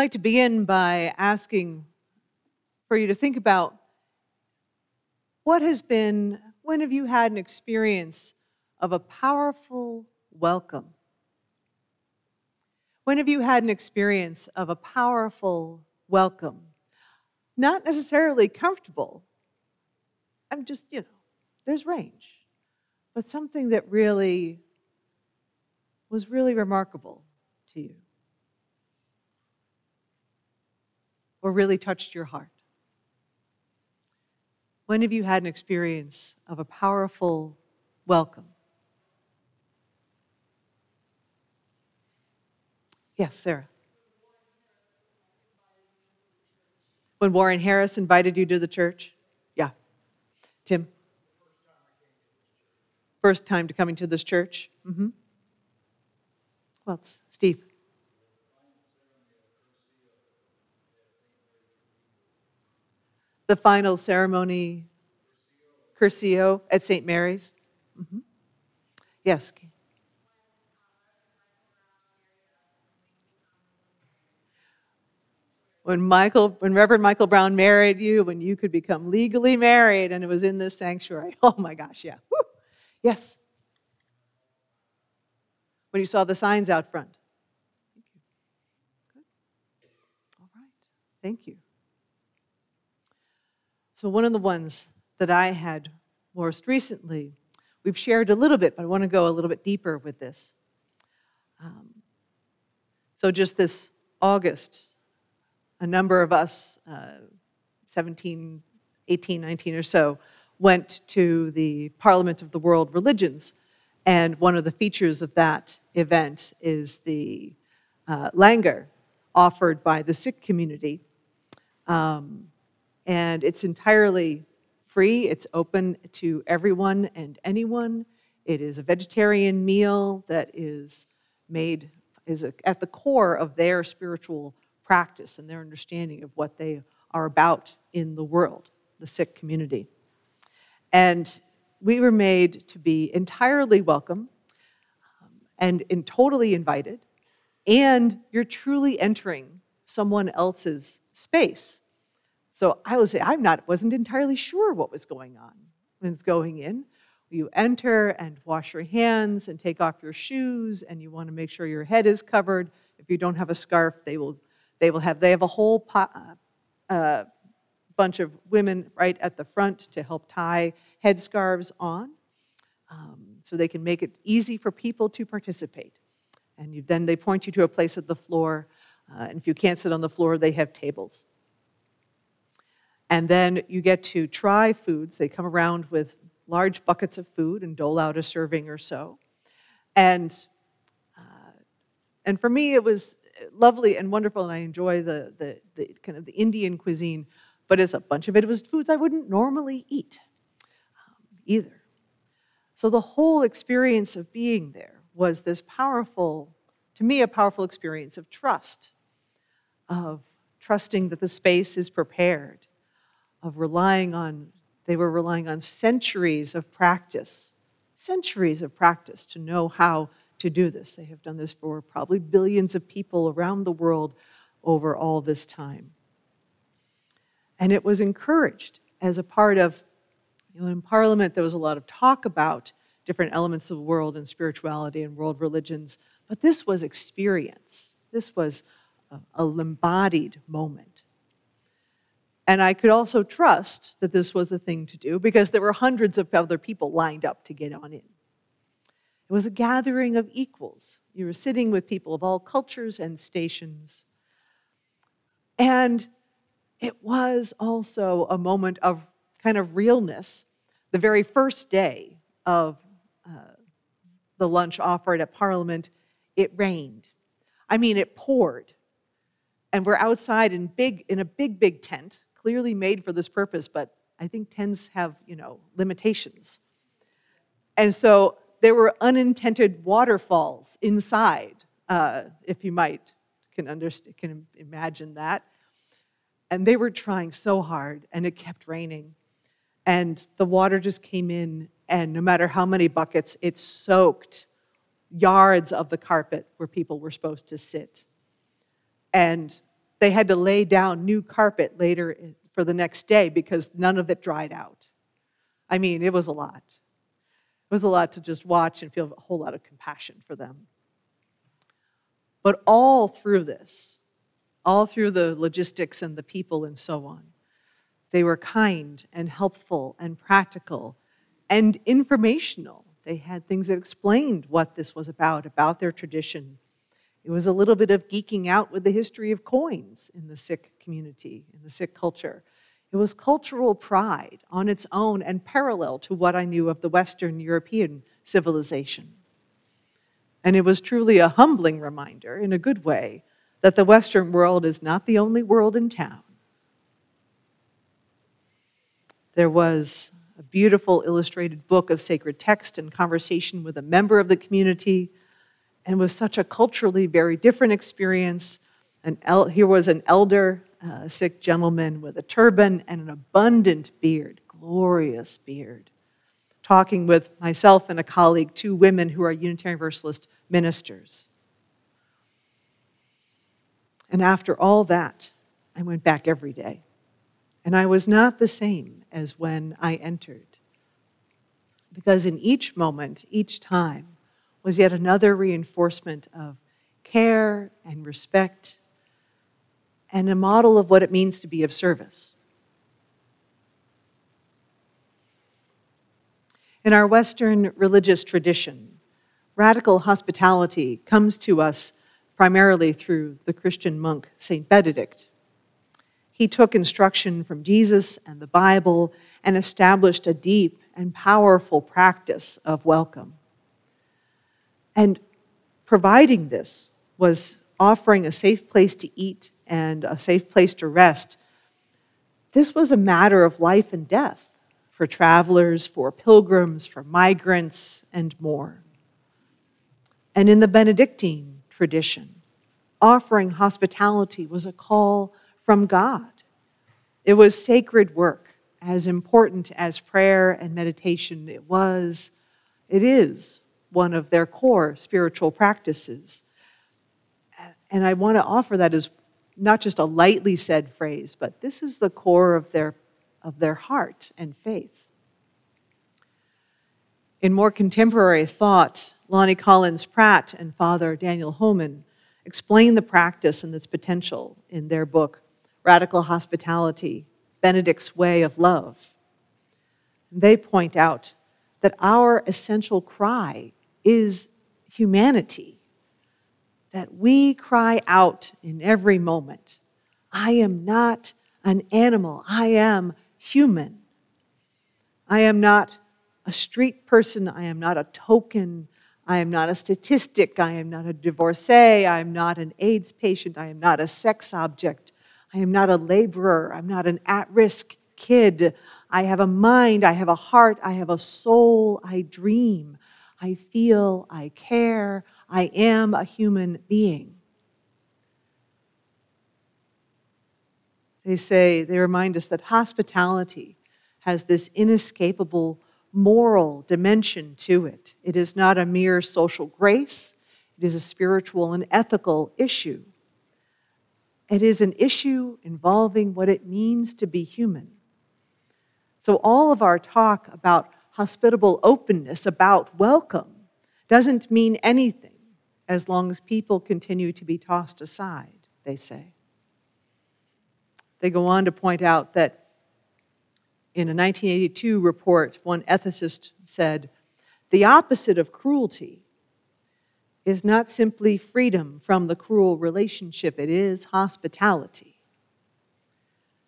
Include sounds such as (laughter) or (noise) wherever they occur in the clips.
like to begin by asking for you to think about what has been, when have you had an experience of a powerful welcome? When have you had an experience of a powerful welcome? Not necessarily comfortable. I'm just, you know, there's range, but something that really was really remarkable to you or really touched your heart? When have you had an experience of a powerful welcome? Yes, Sarah. When Warren Harris invited you to the church? Yeah. Tim? First time to coming to this church? Mm-hmm. Well, Steve. The final ceremony, Curcio at St. Mary's. Mm-hmm. Yes. when Michael, when Reverend Michael Brown married you, when you could become legally married, and it was in this sanctuary. (laughs) Oh my gosh, yeah. Woo. Yes. When you saw the signs out front. Thank you. Good. All right. Thank you. So, one of the ones that I had most recently, we've shared a little bit, but I want to go a little bit deeper with this. Um, so, just this August, a number of us, uh, 17, 18, 19 or so, went to the Parliament of the World Religions. And one of the features of that event is the uh, langar offered by the Sikh community. Um, and it's entirely free, it's open to everyone and anyone. It is a vegetarian meal that is made, is at the core of their spiritual practice and their understanding of what they are about in the world, the Sikh community. And we were made to be entirely welcome um, and, and totally invited, and you're truly entering someone else's space. So I was I'm not wasn't entirely sure what was going on when it's going in. You enter and wash your hands and take off your shoes, and you want to make sure your head is covered. If you don't have a scarf, they will they will have they have a whole uh, uh, bunch of women right at the front to help tie headscarves on, um, so they can make it easy for people to participate. And you, then they point you to a place at the floor, uh, and if you can't sit on the floor, they have tables. And then you get to try foods. They come around with large buckets of food and dole out a serving or so. And uh, and for me, it was lovely and wonderful, and I enjoy the, the, the, kind of the Indian cuisine, but it's a bunch of it was foods I wouldn't normally eat um, either. So the whole experience of being there was this powerful, to me, a powerful experience of trust, of trusting that the space is prepared, of relying on, they were relying on centuries of practice, centuries of practice to know how to do this. They have done this for probably billions of people around the world over all this time. And it was encouraged as a part of, you know, in Parliament, there was a lot of talk about different elements of the world and spirituality and world religions, but this was experience. This was a, embodied moment. And I could also trust that this was the thing to do because there were hundreds of other people lined up to get on in. It was a gathering of equals. You were sitting with people of all cultures and stations. And it was also a moment of kind of realness. The very first day of uh, the lunch offered at Parliament, it rained. I mean, it poured. And we're outside in, big, in a big, big tent, clearly made for this purpose, but I think tents have, you know, limitations. And so there were unintended waterfalls inside, uh, if you might can, understand, can imagine that. And they were trying so hard, and it kept raining. And the water just came in, and no matter how many buckets, it soaked yards of the carpet where people were supposed to sit. And they had to lay down new carpet later for the next day because none of it dried out. I mean, it was a lot. It was a lot to just watch and feel a whole lot of compassion for them. But all through this, all through the logistics and the people and so on, they were kind and helpful and practical and informational. They had things that explained what this was about, about their tradition. It was a little bit of geeking out with the history of coins in the Sikh community, in the Sikh culture. It was cultural pride on its own and parallel to what I knew of the Western European civilization. And it was truly a humbling reminder, in a good way, that the Western world is not the only world in town. There was a beautiful illustrated book of sacred text and conversation with a member of the community, and was such a culturally very different experience. An el- here was an elder, uh, Sikh gentleman with a turban and an abundant beard, glorious beard, talking with myself and a colleague, two women who are Unitarian Universalist ministers. And after all that, I went back every day. And I was not the same as when I entered. Because in each moment, each time, was yet another reinforcement of care and respect and a model of what it means to be of service. In our Western religious tradition, radical hospitality comes to us primarily through the Christian monk St. Benedict. He took instruction from Jesus and the Bible and established a deep and powerful practice of welcome. And providing this was offering a safe place to eat and a safe place to rest. This was a matter of life and death for travelers, for pilgrims, for migrants, and more. And in the Benedictine tradition, offering hospitality was a call from God. It was sacred work, as important as prayer and meditation. It was, it is one of their core spiritual practices. And I want to offer that as not just a lightly said phrase, but this is the core of their, of their heart and faith. In more contemporary thought, Lonni Collins Pratt and Father Daniel Homan explain the practice and its potential in their book, Radical Hospitality Benedict's Way of Love. They point out that our essential cry is humanity, that we cry out in every moment I am not an animal, I am human. I am not a street person, I am not a token, I am not a statistic. I am not a divorcee. I am not an AIDS patient. I am not a sex object. I am not a laborer. I'm not an at risk kid. I have a mind. I have a heart. I have a soul. I dream. I feel. I care. I am a human being. They say, they remind us that hospitality has this inescapable moral dimension to it. It is not a mere social grace, it is a spiritual and ethical issue. It is an issue involving what it means to be human. So, all of our talk about hospitable openness, about welcome, doesn't mean anything as long as people continue to be tossed aside, they say. They go on to point out that in a 1982 report, one ethicist said, The opposite of cruelty is not simply freedom from the cruel relationship, it is hospitality.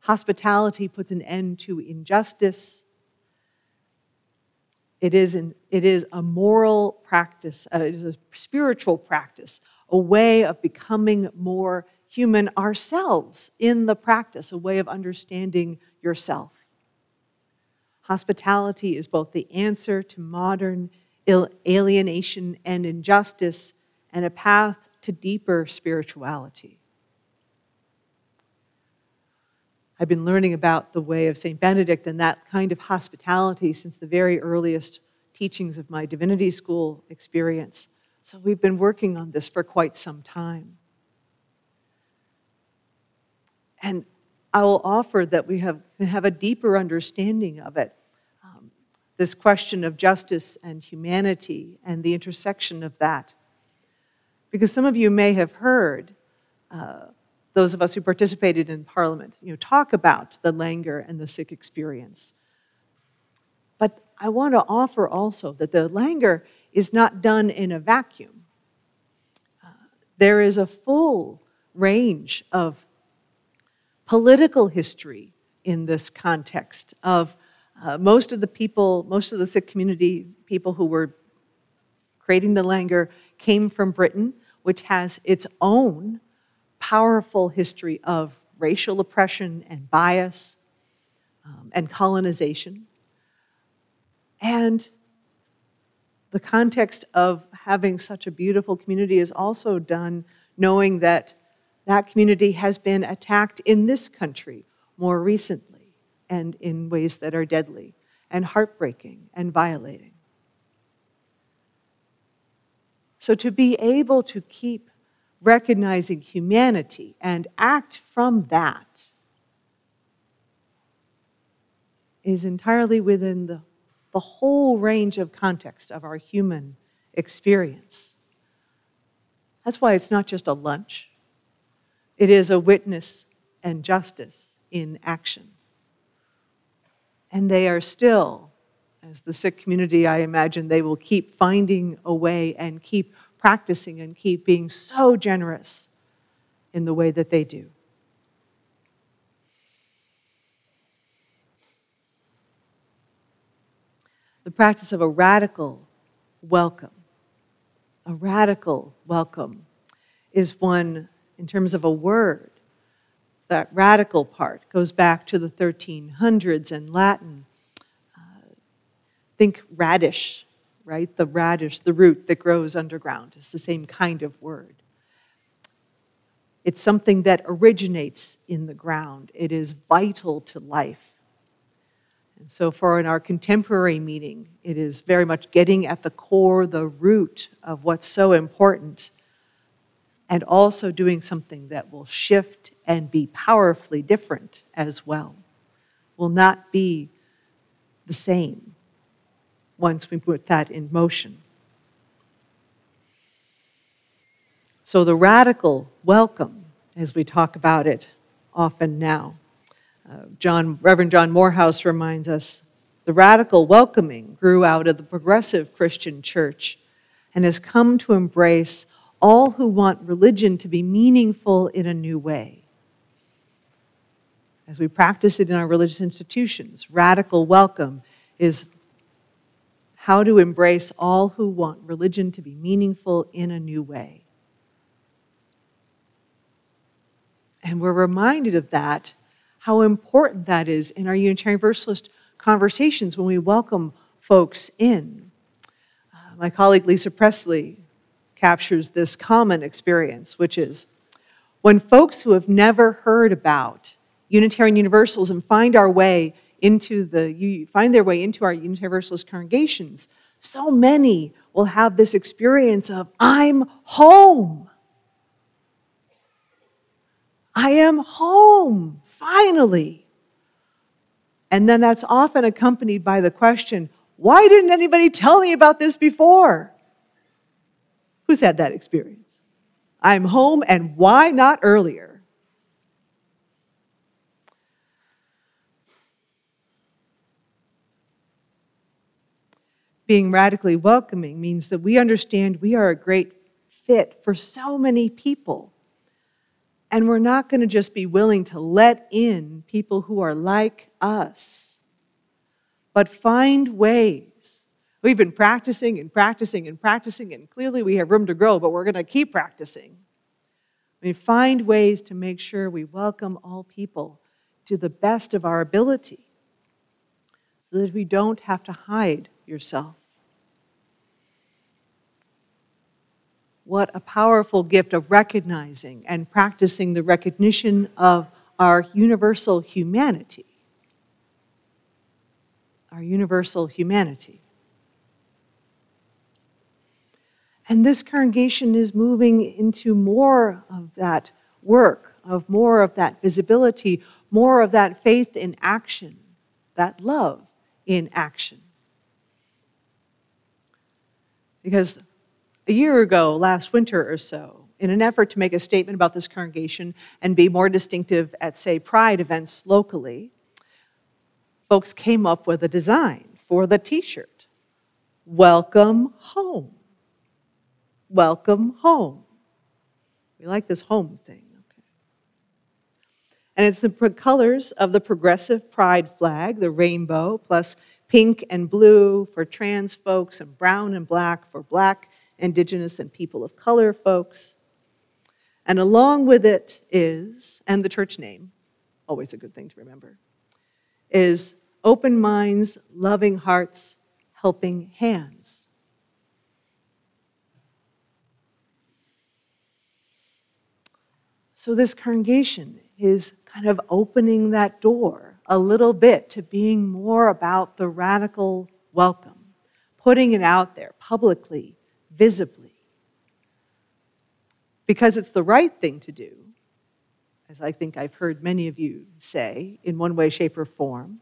Hospitality puts an end to injustice. It is, an, it is a moral practice, uh, it is a spiritual practice, a way of becoming more human ourselves in the practice, a way of understanding yourself. Hospitality is both the answer to modern alienation and injustice and a path to deeper spirituality. I've been learning about the way of St. Benedict and that kind of hospitality since the very earliest teachings of my divinity school experience. So we've been working on this for quite some time. And I will offer that we have, have a deeper understanding of it. Um, this question of justice and humanity and the intersection of that. Because some of you may have heard, uh, those of us who participated in Parliament, you know, talk about the langar and the Sikh experience. But I want to offer also that the langar is not done in a vacuum. Uh, there is a full range of political history in this context of uh, most of the people, most of the Sikh community people who were creating the langar came from Britain, which has its own powerful history of racial oppression and bias um, and colonization. And the context of having such a beautiful community is also done knowing that that community has been attacked in this country more recently and in ways that are deadly and heartbreaking and violating. So, to be able to keep recognizing humanity and act from that is entirely within the, the whole range of context of our human experience. That's why it's not just a lunch it is a witness and justice in action. And they are still, as the Sikh community, I imagine, they will keep finding a way and keep practicing and keep being so generous in the way that they do. The practice of a radical welcome, a radical welcome, is one in terms of a word. That radical part goes back to the 1300s in Latin. Uh, think radish, right? The radish, the root that grows underground, is the same kind of word. It's something that originates in the ground, it is vital to life. And so, for in our contemporary meeting, it is very much getting at the core, the root of what's so important and also doing something that will shift and be powerfully different as well. Will not be the same once we put that in motion. So, the radical welcome, as we talk about it often now, uh, John, Reverend John Morehouse reminds us the radical welcoming grew out of the progressive Christian church and has come to embrace all who want religion to be meaningful in a new way. As we practice it in our religious institutions, radical welcome is how to embrace all who want religion to be meaningful in a new way. And we're reminded of that, how important that is in our Unitarian Universalist conversations when we welcome folks in. Uh, my colleague Lisa Presley captures this common experience, which is when folks who have never heard about Unitarian Universalism find our way into the you find their way into our Universalist congregations, so many will have this experience of I'm home. I am home, finally. And then that's often accompanied by the question, why didn't anybody tell me about this before? Who's had that experience? I'm home, and why not earlier? Being radically welcoming means that we understand we are a great fit for so many people. And we're not going to just be willing to let in people who are like us, but find ways We've been practicing and practicing and practicing, and clearly we have room to grow, but we're going to keep practicing. We find ways to make sure we welcome all people to the best of our ability so that we don't have to hide yourself. What a powerful gift of recognizing and practicing the recognition of our universal humanity. Our universal humanity. And this congregation is moving into more of that work of more of that visibility, more of that faith in action, that love in action. Because a year ago, last winter or so, in an effort to make a statement about this congregation and be more distinctive at, say, Pride events locally, folks came up with a design for the t shirt Welcome home. Welcome home. We like this home thing. Okay. And it's the colors of the progressive pride flag, the rainbow, plus pink and blue for trans folks, and brown and black for black, indigenous, and people of color folks. And along with it is, and the church name, always a good thing to remember, is open minds, loving hearts, helping hands. So, this congregation is kind of opening that door a little bit to being more about the radical welcome, putting it out there publicly, visibly because it's the right thing to do, as I think I've heard many of you say in one way, shape, or form,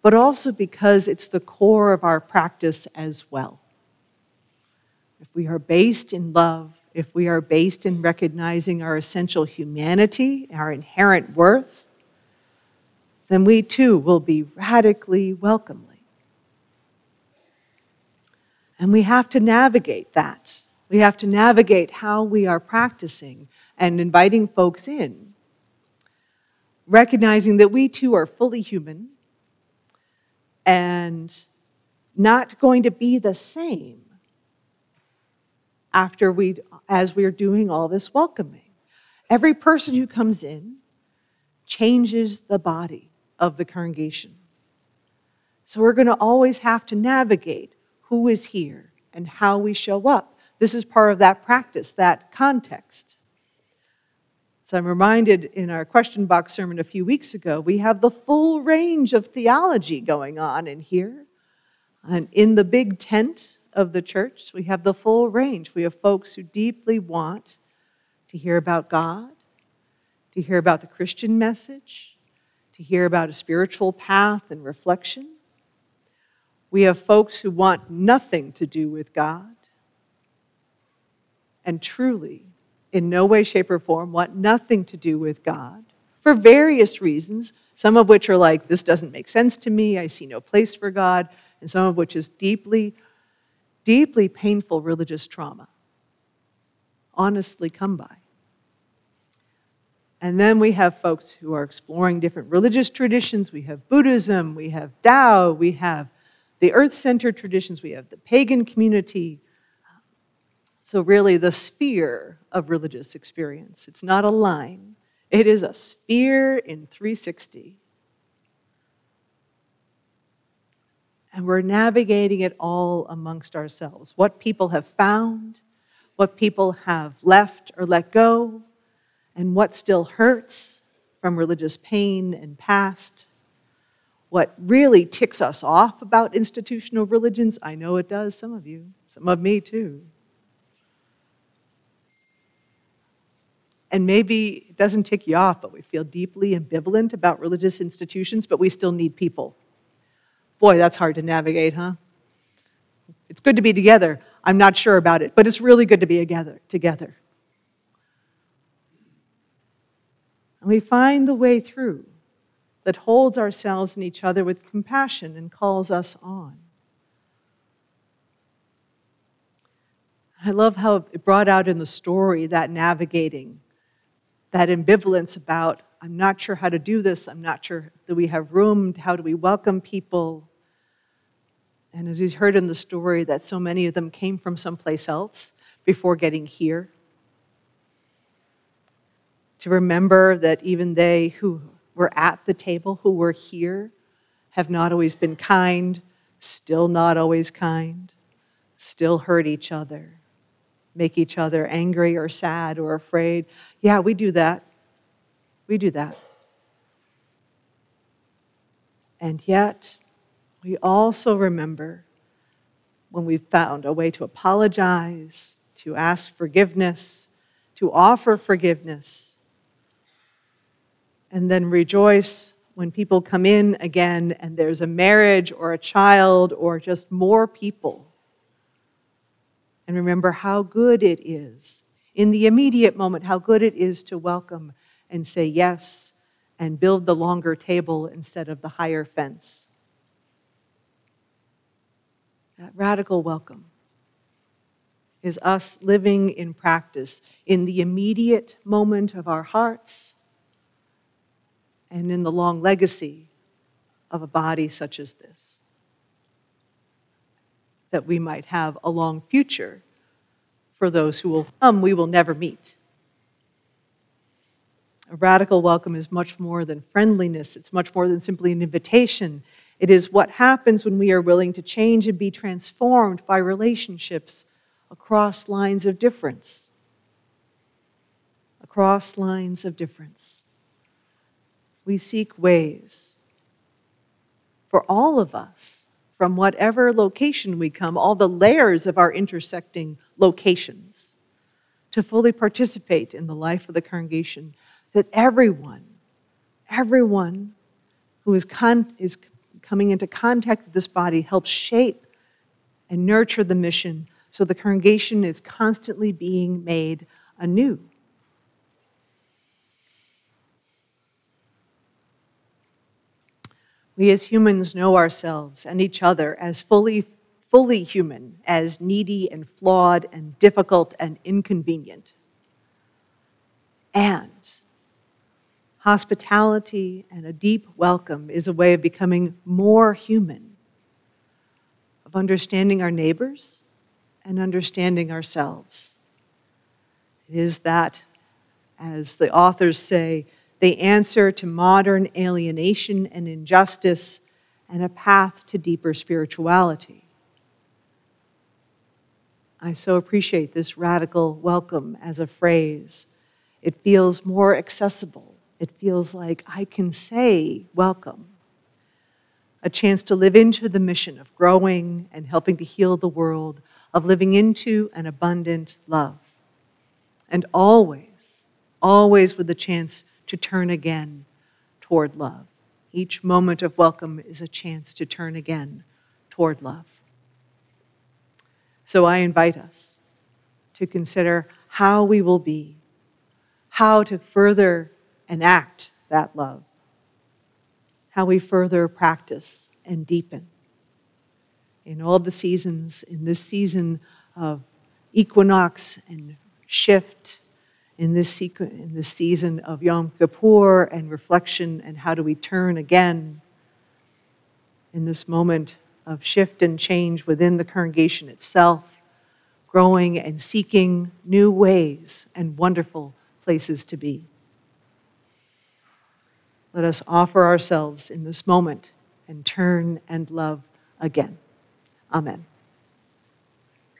but also because it's the core of our practice as well. If we are based in love, if we are based in recognizing our essential humanity, our inherent worth, then we too will be radically welcomely. And we have to navigate that we have to navigate how we are practicing and inviting folks in, recognizing that we too are fully human and not going to be the same after we as we're doing all this welcoming. Every person who comes in changes the body of the congregation. So we're going to always have to navigate who is here and how we show up this is part of that practice, that context. So I'm reminded in our question box sermon a few weeks ago, we have the full range of theology going on in here. And in the big tent of the church, we have the full range. We have folks who deeply want to hear about God, to hear about the Christian message, to hear about a spiritual path and reflection. We have folks who want nothing to do with God and truly, in no way, shape, or form, want nothing to do with God for various reasons, some of which are like, this doesn't make sense to me, I see no place for God, and some of which is deeply, deeply painful religious trauma. Honestly, come by. And then we have folks who are exploring different religious traditions. We have Buddhism, we have Tao, we have the earth centered traditions, we have the pagan community, so, really, the sphere of religious experience. It's not a line, it is a sphere in 360. And we're navigating it all amongst ourselves. What people have found, what people have left or let go, and what still hurts from religious pain and past. What really ticks us off about institutional religions, I know it does, some of you, some of me too. And maybe it doesn't tick you off, but we feel deeply ambivalent about religious institutions, but we still need people. Boy, that's hard to navigate, huh? It's good to be together. I'm not sure about it, but it's really good to be together. together. And we find the way through that holds ourselves and each other with compassion and calls us on. I love how it brought out in the story that navigating that ambivalence about, I'm not sure how to do this, I'm not sure, do we have room, how do we welcome people? And as you heard in the story, that so many of them came from someplace else before getting here. To remember that even they who were at the table, who were here, have not always been kind, still not always kind, still hurt each other make each other angry or sad or afraid. Yeah, we do that. We do that. And yet, we also remember when we've found a way to apologize, to ask forgiveness, to offer forgiveness, and then rejoice when people come in again and there's a marriage or a child or just more people. And remember how good it is in the immediate moment, how good it is to welcome and say yes and build the longer table instead of the higher fence. That radical welcome is us living in practice in the immediate moment of our hearts and in the long legacy of a body such as this. That we might have a long future for those who will come we will never meet. A radical welcome is much more than friendliness, it's much more than simply an invitation. It is what happens when we are willing to change and be transformed by relationships across lines of difference. Across lines of difference we seek ways for all of us, from whatever location we come, all the layers of our intersecting locations, to fully participate in the life of the congregation, that everyone, everyone who is, con- is coming into contact with this body helps shape and nurture the mission so the congregation is constantly being made anew. We as humans know ourselves and each other as fully, fully human, as needy and flawed and difficult and inconvenient. And hospitality and a deep welcome is a way of becoming more human, of understanding our neighbors and understanding ourselves. It is that, as the authors say, they answer to modern alienation and injustice and a path to deeper spirituality. I so appreciate this radical welcome as a phrase. It feels more accessible. It feels like I can say welcome. A chance to live into the mission of growing and helping to heal the world, of living into an abundant love. And always, always with the chance to turn again toward love. Each moment of welcome is a chance to turn again toward love. So I invite us to consider how we will be, how to further enact that love, how we further practice and deepen in all the seasons, in this season of equinox and shift in this, sequ- in this season of Yom Kippur and reflection, and how do we turn again in this moment of shift and change within the congregation itself, growing and seeking new ways and wonderful places to be. Let us offer ourselves in this moment and turn and love again. Amen.